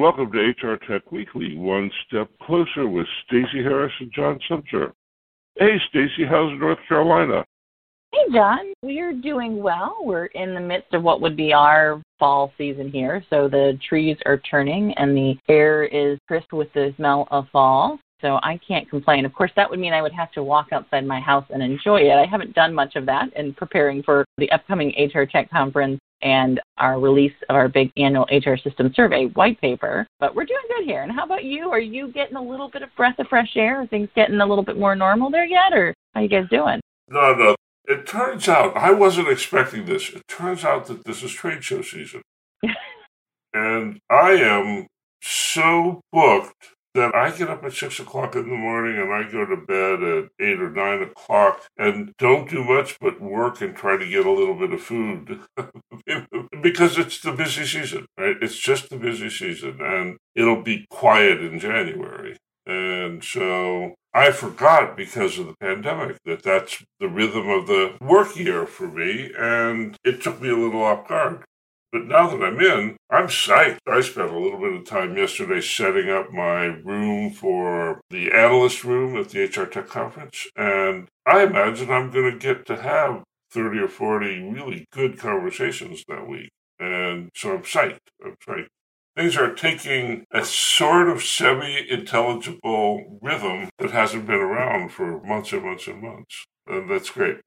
welcome to HR Tech Weekly, one step closer with Stacey Harris and John Sumser. Hey, Stacey, how's North Carolina? Hey, John. We're doing well. We're in the midst of what would be our fall season here. So the trees are turning and the air is crisp with the smell of fall. So I can't complain. Of course, that would mean I would have to walk outside my house and enjoy it. I haven't done much of that in preparing for the upcoming HR Tech conference and our release of our big annual HR system survey white paper. But we're doing good here. And how about you? Are you getting a little bit of breath of fresh air? Are things getting a little bit more normal there yet? Or how you guys doing? No, no. It turns out I wasn't expecting this. It turns out that this is trade show season. and I am so booked that I get up at six o'clock in the morning and I go to bed at eight or nine o'clock and don't do much but work and try to get a little bit of food because it's the busy season, right? It's just the busy season and it'll be quiet in January. And so I forgot because of the pandemic that that's the rhythm of the work year for me. And it took me a little off guard. But now that I'm in, I'm psyched. I spent a little bit of time yesterday setting up my room for the analyst room at the HR Tech conference. And I imagine I'm going to get to have 30 or 40 really good conversations that week. And so I'm psyched. I'm psyched. Things are taking a sort of semi intelligible rhythm that hasn't been around for months and months and months. And that's great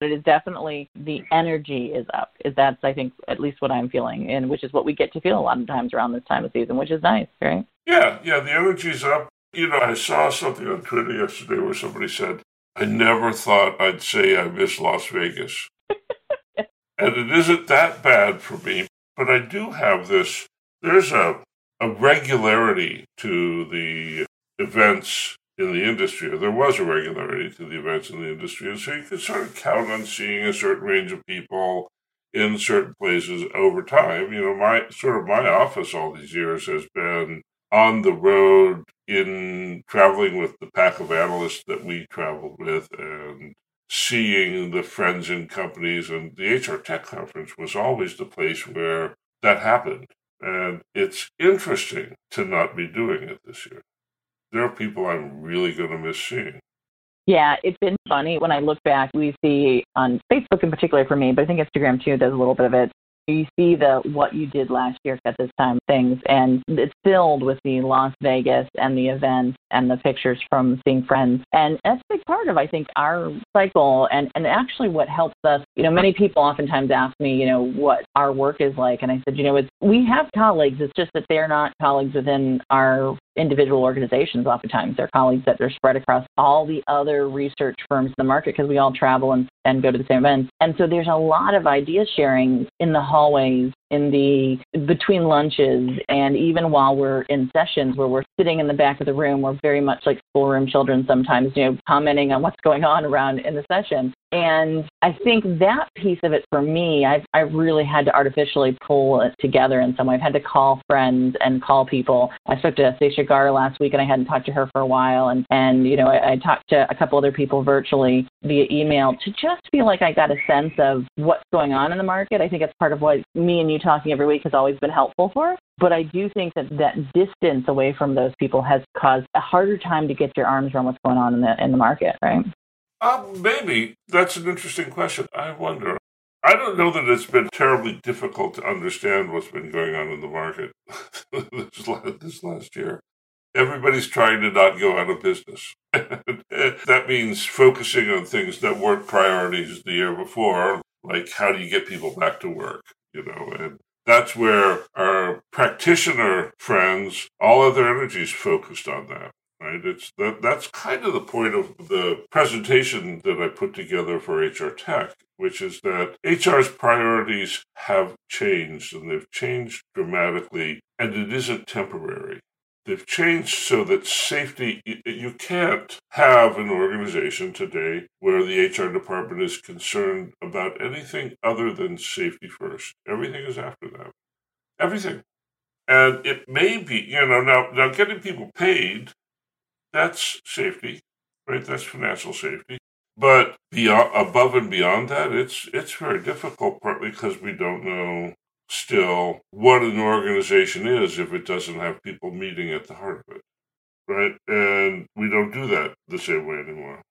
it is definitely the energy is up. That's I think at least what I'm feeling, and which is what we get to feel a lot of times around this time of season, which is nice, right? Yeah, yeah, the energy's up. You know, I saw something on Twitter yesterday where somebody said, "I never thought I'd say I miss Las Vegas," and it isn't that bad for me, but I do have this. There's a a regularity to the events in the industry, or there was a regularity to the events in the industry, and so you could sort of count on seeing a certain range of people in certain places over time. You know, my sort of my office all these years has been on the road in traveling with the pack of analysts that we traveled with and seeing the friends and companies and the HR Tech conference was always the place where that happened. And it's interesting to not be doing it this year there are people I'm really going to miss seeing. Yeah, it's been funny when I look back. We see on Facebook in particular for me, but I think Instagram too does a little bit of it you see the what you did last year at this time things and it's filled with the las vegas and the events and the pictures from seeing friends. And that's a big part of i think our cycle. And and actually what helps us you know many people oftentimes ask me you know what our work is like. And i said you know it's we have colleagues. It's just that they're not colleagues within our individual organizations oftentimes. They're colleagues that they're spread across all the other research firms in the market because we all travel and, and go to the same events. And so there's a lot of idea sharing in the hallways in the between lunches and even while we're in sessions where we're sitting in the back of the room we're very much like schoolroom children sometimes you know commenting on what's going on around in the session and I think that piece of it for me, I've, I've really had to artificially pull it together in some way. I've had to call friends and call people. I spoke to Stacia Garr last week and I hadn't talked to her for a while. And, and you know, I, I talked to a couple other people virtually via email to just feel like I got a sense of what's going on in the market. I think it's part of what me and you talking every week has always been helpful for. But I do think that that distance away from those people has caused a harder time to get your arms around what's going on in the in the market, right? Uh, maybe. That's an interesting question. I wonder. I don't know that it's been terribly difficult to understand what's been going on in the market this, last, year. Everybody's trying to not go out of business. that means focusing on things that weren't priorities the year before, like how do you get people back to work, you know, and that's where our practitioner friends, all of their energies focused on that right? It's that that's kind of the point of the presentation that I put together for HR Tech, which is that HR's priorities have changed and they've changed dramatically, and it isn't temporary. They've changed so that safety, you can't have an organization today where the HR department is concerned about anything other than safety first. Everything is after that. Everything. And it may be, you know, now, now getting people paid that's safety, right? That's financial safety. But beyond, above and beyond that, it's it's very difficult, partly because we don't know still what an organization is if it doesn't have people meeting at the heart of it. Right? And we don't do that the same way anymore.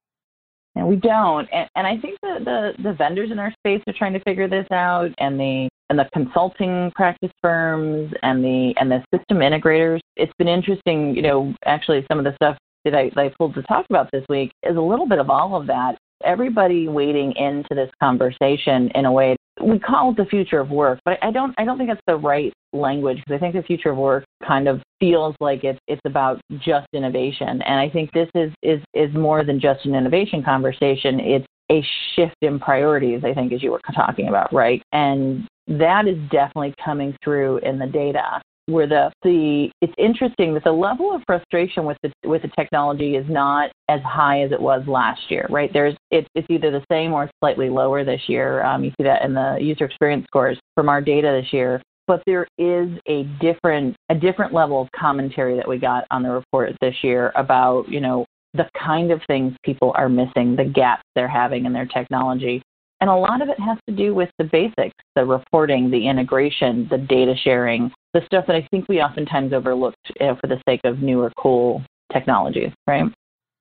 And we don't. And, and I think the, the, the vendors in our space are trying to figure this out and the and the consulting practice firms and the and the system integrators. It's been interesting, you know, actually some of the stuff that I, that I pulled to talk about this week is a little bit of all of that. Everybody wading into this conversation in a way we call it the future of work, but I don't I don't think it's the right language because I think the future of work kind of feels like it's it's about just innovation, and I think this is is is more than just an innovation conversation. It's a shift in priorities. I think as you were talking about, right? And that is definitely coming through in the data where the the it's interesting that the level of frustration with the with the technology is not as high as it was last year, right? There's it's it's either the same or slightly lower this year. Um, you see that in the user experience scores from our data this year. But there is a different a different level of commentary that we got on the report this year about you know the kind of things people are missing, the gaps they're having in their technology. And a lot of it has to do with the basics, the reporting, the integration, the data sharing, the stuff that I think we oftentimes overlooked uh, for the sake of newer, cool technologies, right?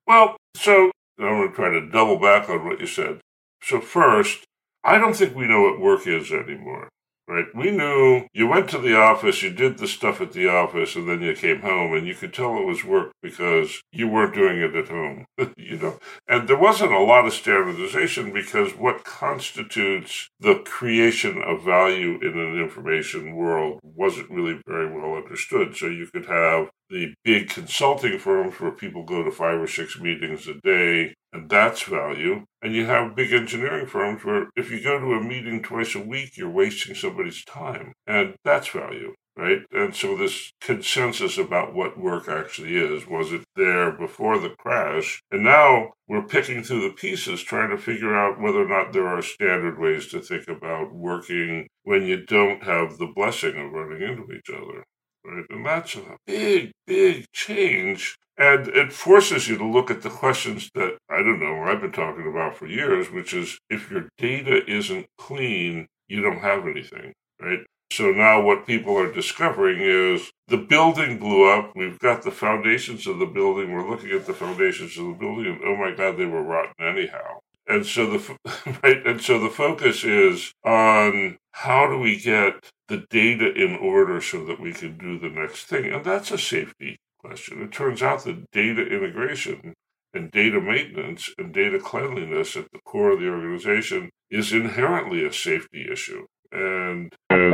Well, so I'm going to try to double back on what you said. So, first, I don't think we know what work is anymore right? We knew you went to the office, you did the stuff at the office, and then you came home, and you could tell it was work because you weren't doing it at home, you know. And there wasn't a lot of standardization because what constitutes the creation of value in an information world wasn't really very well understood. So you could have the big consulting firms where people go to five or six meetings a day, and that's value. And you have big engineering firms where if you go to a meeting twice a week, you're wasting somebody's time, and that's value. Right. And so, this consensus about what work actually is was it there before the crash? And now we're picking through the pieces, trying to figure out whether or not there are standard ways to think about working when you don't have the blessing of running into each other right? And that's a big, big change. And it forces you to look at the questions that I don't know, I've been talking about for years, which is if your data isn't clean, you don't have anything, right? So now what people are discovering is the building blew up. We've got the foundations of the building. We're looking at the foundations of the building, and oh my God, they were rotten anyhow. And so the right, and so the focus is on how do we get the data in order so that we can do the next thing, and that's a safety question. It turns out that data integration and data maintenance and data cleanliness at the core of the organization is inherently a safety issue. And, and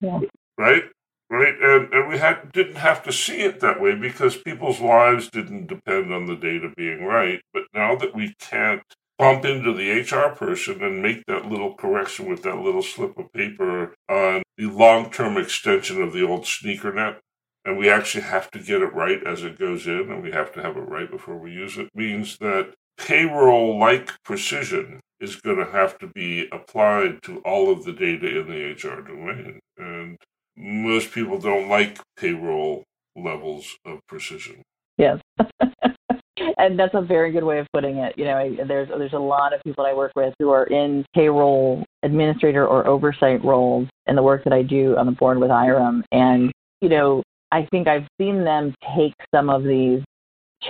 yeah. right, right, and and we had didn't have to see it that way because people's lives didn't depend on the data being right. But now that we can't bump into the HR person and make that little correction with that little slip of paper on the long term extension of the old sneaker net. And we actually have to get it right as it goes in, and we have to have it right before we use it, means that payroll like precision is going to have to be applied to all of the data in the HR domain. And most people don't like payroll levels of precision. Yes. and that's a very good way of putting it. You know, I, there's there's a lot of people I work with who are in payroll administrator or oversight roles in the work that I do on the board with IHRIM, and you know, I think I've seen them take some of these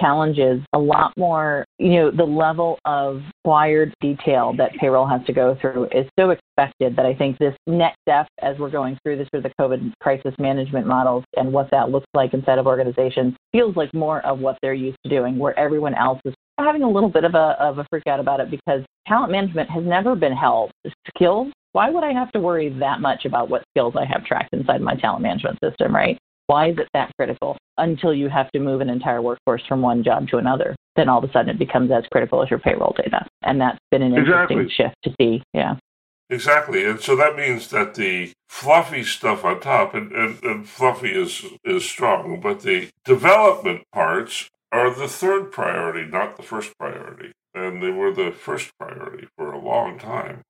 challenges a lot more, you know, the level of required detail that payroll has to go through is so expected that I think this next step as we're going through this through the COVID crisis management models and what that looks like inside of organizations feels like more of what they're used to doing, where everyone else is having a little bit of a of a freak out about it because talent management has never been held. Skills why would I have to worry that much about what skills I have tracked inside my talent management system, right? Why is it that critical? Until you have to move an entire workforce from one job to another, then all of a sudden it becomes as critical as your payroll data. And that's been an interesting shift to see. Yeah. Exactly. And so that means that the fluffy stuff on top, and, and, and fluffy is, is strong, but the development parts are the third priority, not the first priority. And they were the first priority for a long time.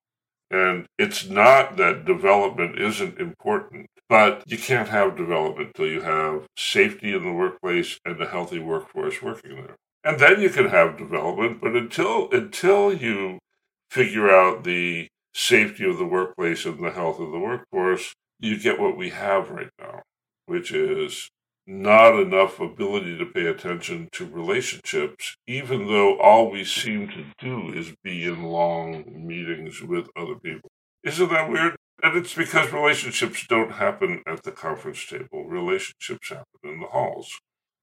And it's not that development isn't important, but you can't have development until you have safety in the workplace and a healthy workforce working there. And then you can have development, but until until you figure out the safety of the workplace and the health of the workforce, you get what we have right now, which is not enough ability to pay attention to relationships, even though all we seem to do is be in long meetings with other people. Isn't that weird? And it's because relationships don't happen at the conference table. Relationships happen in the halls.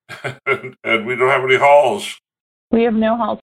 and, and we don't have any halls. We have no halls.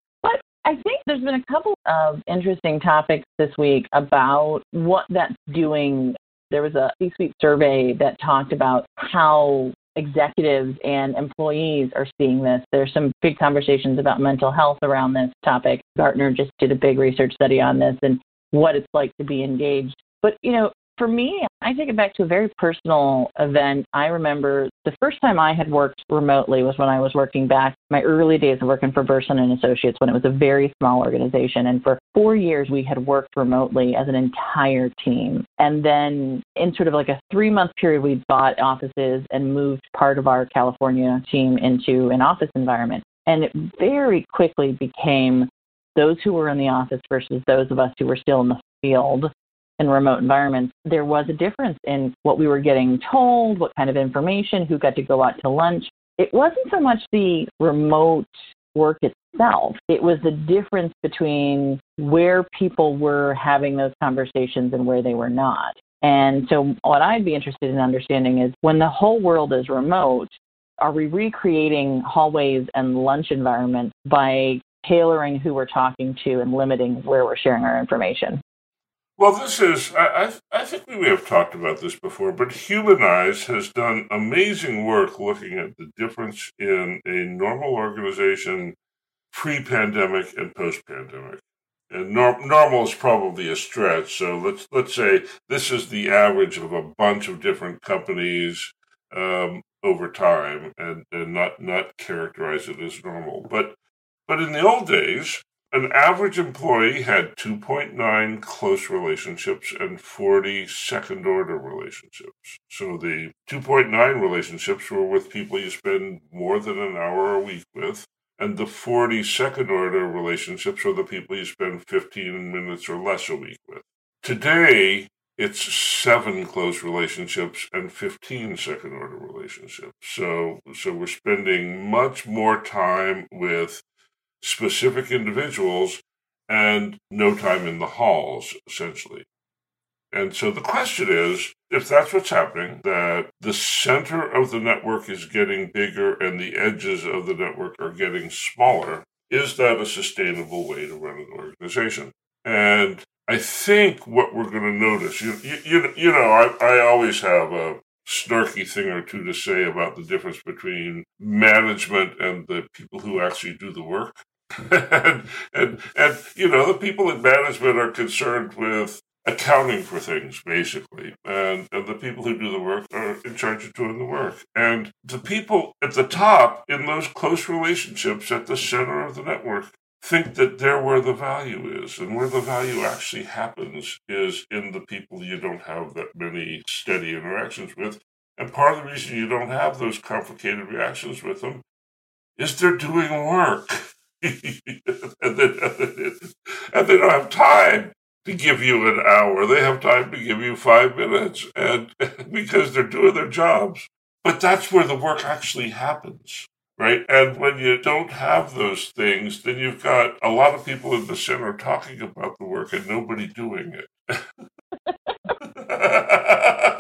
I think there's been a couple of interesting topics this week about what that's doing. There was a C suite survey that talked about how executives and employees are seeing this. There's some big conversations about mental health around this topic. Gartner just did a big research study on this and what it's like to be engaged. But, you know, for me, I take it back to a very personal event. I remember the first time I had worked remotely was when I was working back my early days of working for Bersin and Associates when it was a very small organization. And for four years, we had worked remotely as an entire team. And then in sort of like a three month period, we bought offices and moved part of our California team into an office environment. And it very quickly became those who were in the office versus those of us who were still in the field in remote environments, there was a difference in what we were getting told, what kind of information, who got to go out to lunch. It wasn't so much the remote work itself, it was the difference between where people were having those conversations and where they were not. And so, what I'd be interested in understanding is when the whole world is remote, are we recreating hallways and lunch environments by tailoring who we're talking to and limiting where we're sharing our information? Well, this is, I, I, I, think we may have talked about this before, but Humanyze has done amazing work looking at the difference in a normal organization pre pandemic and post pandemic. And nor- normal is probably a stretch. So let's, let's say this is the average of a bunch of different companies um, over time and, and not, not characterize it as normal. But, but in the old days, an average employee had 2.9 close relationships and 40 second order relationships. So the 2.9 relationships were with people you spend more than an hour a week with, and the 40 second order relationships are the people you spend 15 minutes or less a week with. Today, it's seven close relationships and 15 second order relationships. So, so we're spending much more time with specific individuals and no time in the halls, essentially. And so the question is if that's what's happening, that the center of the network is getting bigger and the edges of the network are getting smaller, is that a sustainable way to run an organization? And I think what we're going to notice, you, you, you know, I, I always have a snarky thing or two to say about the difference between management and the people who actually do the work. and, and, and, you know, the people in management are concerned with accounting for things, basically. And, and the people who do the work are in charge of doing the work. And the people at the top in those close relationships at the center of the network think that they're where the value is. And where the value actually happens is in the people you don't have that many steady interactions with. And part of the reason you don't have those complicated reactions with them is they're doing work. and, they, don't have time to give you an hour. They have time to give you five minutes, and because they're doing their jobs. But that's where the work actually happens, right? And when you don't have those things, then you've got a lot of people in the center talking about the work and nobody doing it.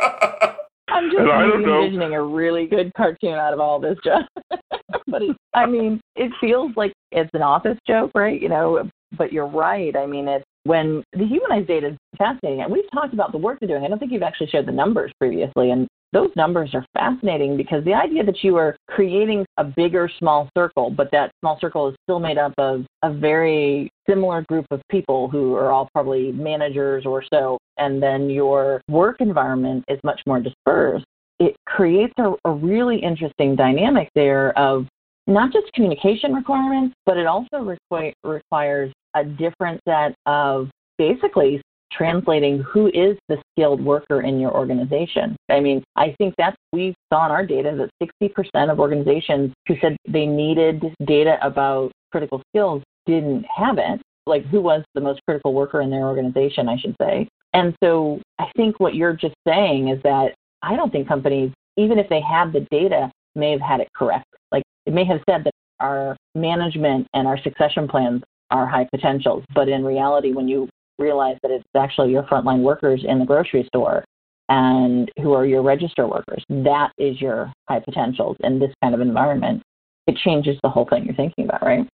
Just envisioning a really good cartoon out of all this, John. but it, I mean, it feels like it's an office joke, right? You know, but you're right. I mean, it's when the humanized data is fascinating, and we've talked about the work they're doing. I don't think you've actually shared the numbers previously, and those numbers are fascinating because the idea that you are creating a bigger small circle, but that small circle is still made up of a very similar group of people who are all probably managers or so, and then your work environment is much more dispersed. It creates a, a really interesting dynamic there of not just communication requirements, but it also requ- requires a different set of basically translating who is the skilled worker in your organization. I mean, I think that's we saw in our data that 60% of organizations who said they needed data about critical skills didn't have it. Like who was the most critical worker in their organization, I should say. And so I think what you're just saying is that I don't think companies, even if they had the data, may have had it correct. Like it may have said that our management and our succession plans are high potentials, but in reality, when you realize that it's actually your frontline workers in the grocery store and who are your register workers, that is your high potentials in this kind of environment. It changes the whole thing you're thinking about, right?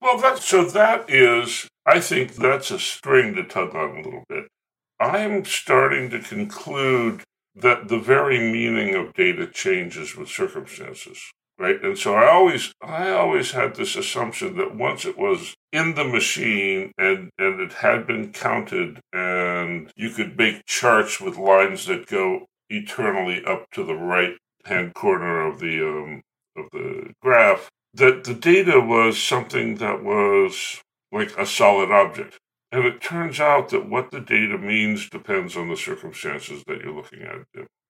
Well, that so that is, I think that's a string to tug on a little bit. I'm starting to conclude that the very meaning of data changes with circumstances right? And so i always i always had this assumption that once it was in the machine and and it had been counted and you could make charts with lines that go eternally up to the right hand corner of the um, of the graph that the data was something that was like a solid object. And it turns out that what the data means depends on the circumstances that you're looking at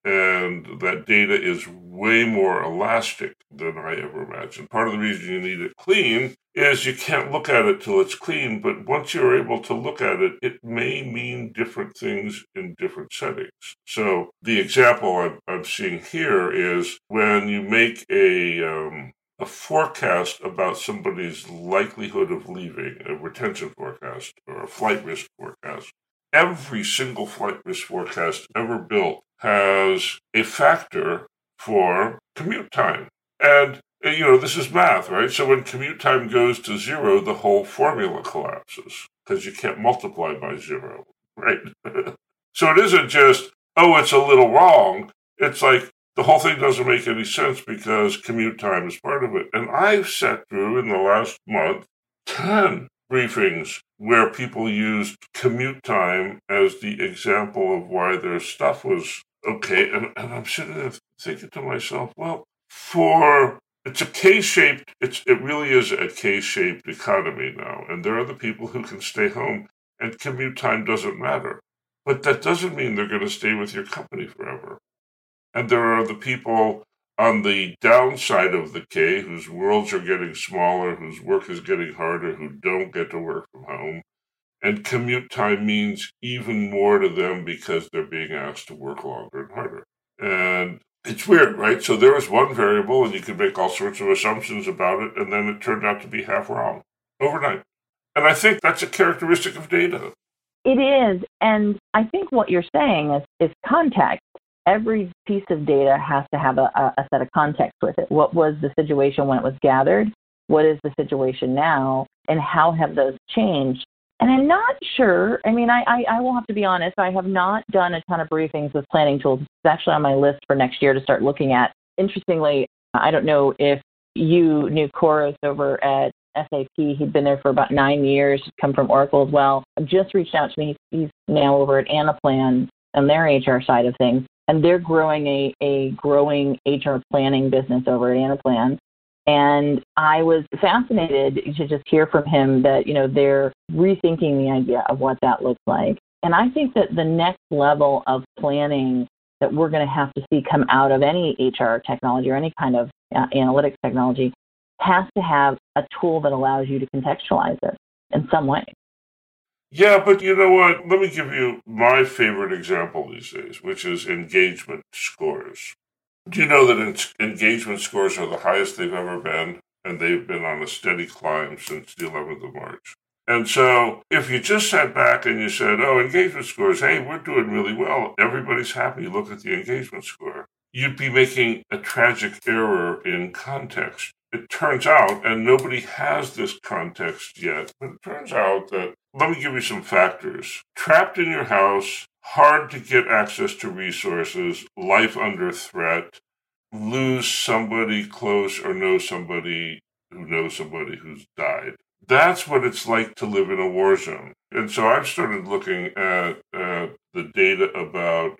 and that data is way more elastic than I ever imagined. Part of the reason you need it clean is you can't look at it till it's clean, but once you're able to look at it, it may mean different things in different settings. So the example I'm, I'm seeing here is when you make a um, a forecast about somebody's likelihood of leaving, a retention forecast or a flight risk forecast. Every single flight risk forecast ever built has a factor for commute time. And, uh, you know, this is math, right? So when commute time goes to zero, the whole formula collapses because you can't multiply by zero, right? so it isn't just, oh, it's a little wrong. It's like the whole thing doesn't make any sense because commute time is part of it. And I've sat through in the last month 10 briefings where people used commute time as the example of why their stuff was okay, and, and I'm sitting there thinking to myself, well, for it's a K-shaped, it's it really is a K-shaped economy now, and there are the people who can stay home, and commute time doesn't matter. But that doesn't mean they're going to stay with your company forever. And there are the people on the downside of the K whose worlds are getting smaller, whose work is getting harder, who don't get to work from home, and commute time means even more to them because they're being asked to work longer and harder. And it's weird, right? So there was one variable, and you could make all sorts of assumptions about it, and then it turned out to be half wrong overnight. And I think that's a characteristic of data. It is. And I think what you're saying is, is context. Every piece of data has to have a, a set of context with it. What was the situation when it was gathered? What is the situation now? And how have those changed? And I'm not sure. I mean, I, I, I will have to be honest. I have not done a ton of briefings with planning tools. It's actually on my list for next year to start looking at. Interestingly, I don't know if you knew Koros over at SAP. He'd been there for about nine years, come from Oracle as well. Just reached out to me. He's now over at Anaplan on their HR side of things. And they're growing a, a growing HR planning business over at Anaplan. And I was fascinated to just hear from him that, you know, they're rethinking the idea of what that looks like. And I think that the next level of planning that we're going to have to see come out of any HR technology or any kind of uh, analytics technology has to have a tool that allows you to contextualize it in some way. Yeah, but you know what? Let me give you my favorite example these days, which is engagement scores. Do you know that engagement scores are the highest they've ever been? And they've been on a steady climb since the 11th of March. And so if you just sat back and you said, oh, engagement scores, hey, we're doing really well, everybody's happy, look at the engagement score, you'd be making a tragic error in context. It turns out, and nobody has this context yet, but it turns out that, let me give you some factors. Trapped in your house, hard to get access to resources, life under threat, lose somebody close or know somebody who knows somebody who's died. That's what it's like to live in a war zone. And so I've started looking at, at the data about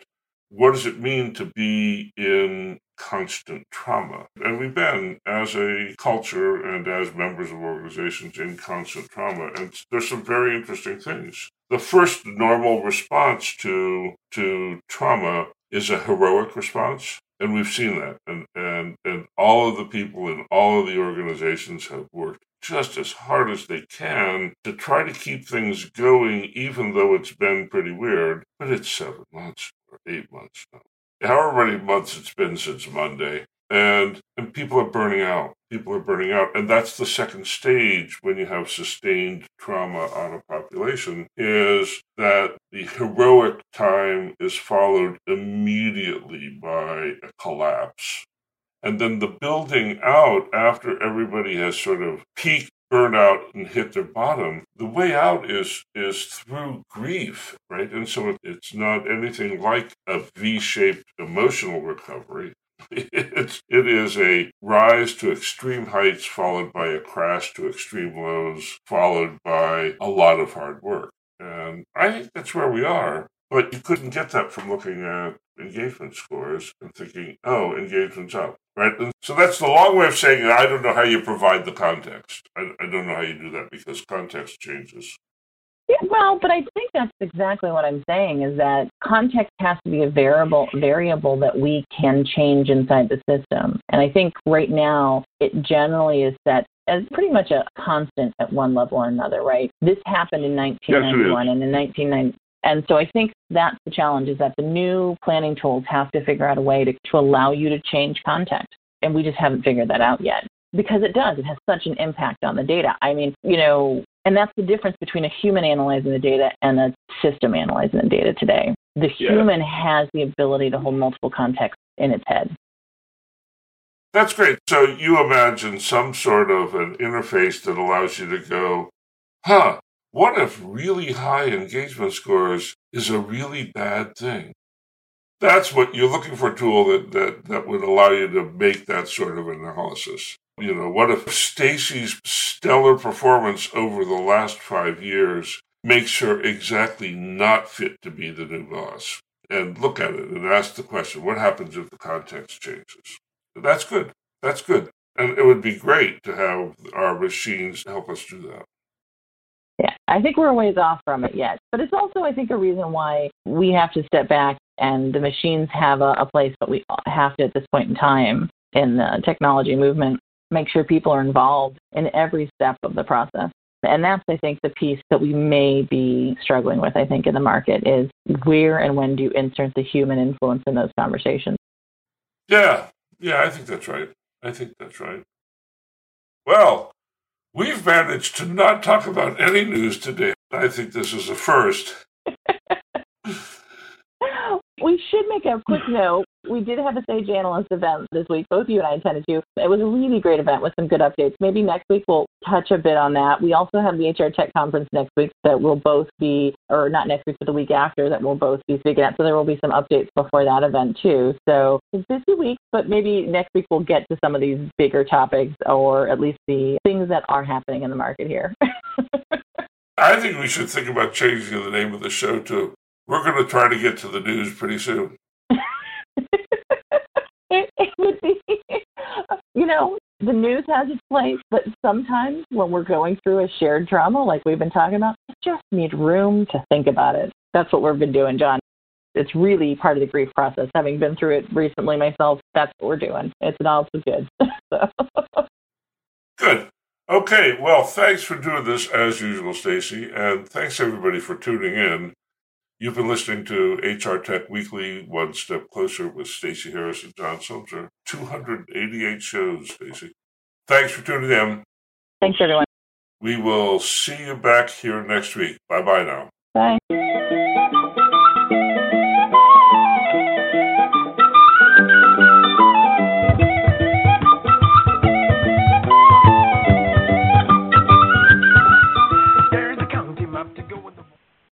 what does it mean to be in constant trauma? And we've been, as a culture and as members of organizations, in constant trauma. And there's some very interesting things the first normal response to to trauma is a heroic response and we've seen that and and and all of the people in all of the organizations have worked just as hard as they can to try to keep things going, even though it's been pretty weird. But it's seven months or eight months now. However many months it's been since Monday. And, and people are burning out. People are burning out. And that's the second stage when you have sustained trauma on a population is that the heroic time is followed immediately by a collapse and then the building out after everybody has sort of peaked burnout and hit their bottom the way out is is through grief right? And so it's not anything like a v-shaped emotional recovery. It's, it is a rise to extreme heights followed by a crash to extreme lows followed by a lot of hard work. And i think that's where we are but you couldn't get that from looking at engagement scores and thinking, oh, engagement's up, right? And so that's the long way of saying I don't know how you provide the context. I, I don't know how you do that because context changes. Yeah, well, but I think that's exactly what I'm saying is that context has to be a variable variable that we can change inside the system. And I think right now it generally is set as pretty much a constant at one level or another, right? This happened in 1991 yes, and in 1990 and so I think that's the challenge is that the new planning tools have to figure out a way to, to allow you to change context. And we just haven't figured that out yet because it does. It has such an impact on the data. I mean, you know, and that's the difference between a human analyzing the data and a system analyzing the data today. The yeah. human has the ability to hold multiple contexts in its head. That's great. So you imagine some sort of an interface that allows you to go, huh, what if really high engagement scores is a really bad thing? That's what you're looking for a tool that, that, that would allow you to make that sort of analysis. You know, what if Stacey's stellar performance over the last five years makes her exactly not fit to be the new boss? And look at it and ask the question, what happens if the context changes? That's good. That's good. And it would be great to have our machines help us do that. Yeah, I think we're a ways off from it yet. But it's also, I think, a reason why we have to step back and the machines have a, a place, but we have to, at this point in time in the technology movement, make sure people are involved in every step of the process. And that's, I think, the piece that we may be struggling with, I think, in the market is where and when do you insert the human influence in those conversations? Yeah, yeah, I think that's right. I think that's right. Well, We've managed to not talk about any news today. I think this is a first. we should make a quick note we did have a Sage Analyst event this week. Both you and I attended to. It was a really great event with some good updates. Maybe next week we'll touch a bit on that. We also have the HR Tech Conference next week that will both be, or not next week, but the week after that we'll both be speaking at. So there will be some updates before that event too. So it's busy week, but maybe next week we'll get to some of these bigger topics or at least the things that are happening in the market here. I think we should think about changing the name of the show too. We're going to try to get to the news pretty soon. you know, the news has its place, but sometimes when we're going through a shared trauma, like we've been talking about, it just need room to think about it. That's what we've been doing, John. It's really part of the grief process. Having been through it recently myself, that's what we're doing. It's also good. Good. Okay. Well, thanks for doing this as usual, Stacey, and thanks everybody for tuning in. You've been listening to HR Tech Weekly, One Step Closer with Stacey Harris and John Sumser. 288 shows, Stacey. Thanks for tuning in. Thanks, everyone. We will see you back here next week. Bye bye now. Bye.